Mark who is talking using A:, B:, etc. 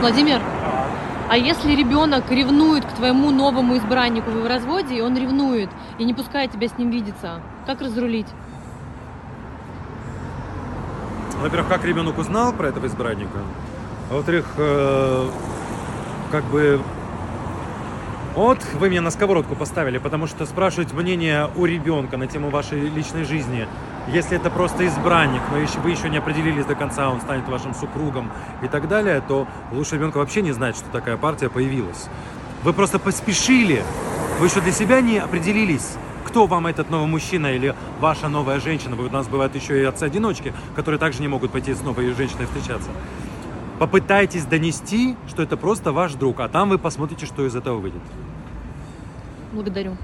A: Владимир, а если ребенок ревнует к твоему новому избраннику, вы в разводе, и он ревнует, и не пускает тебя с ним видеться, как разрулить?
B: Во-первых, как ребенок узнал про этого избранника? А во-вторых, э, как бы... Вот вы меня на сковородку поставили, потому что спрашивать мнение у ребенка на тему вашей личной жизни, если это просто избранник, но еще, вы еще не определились до конца, он станет вашим супругом и так далее, то лучше ребенка вообще не знать, что такая партия появилась. Вы просто поспешили, вы еще для себя не определились, кто вам этот новый мужчина или ваша новая женщина. У нас бывают еще и отцы-одиночки, которые также не могут пойти с новой женщиной встречаться. Попытайтесь донести, что это просто ваш друг, а там вы посмотрите, что из этого выйдет.
A: Благодарю.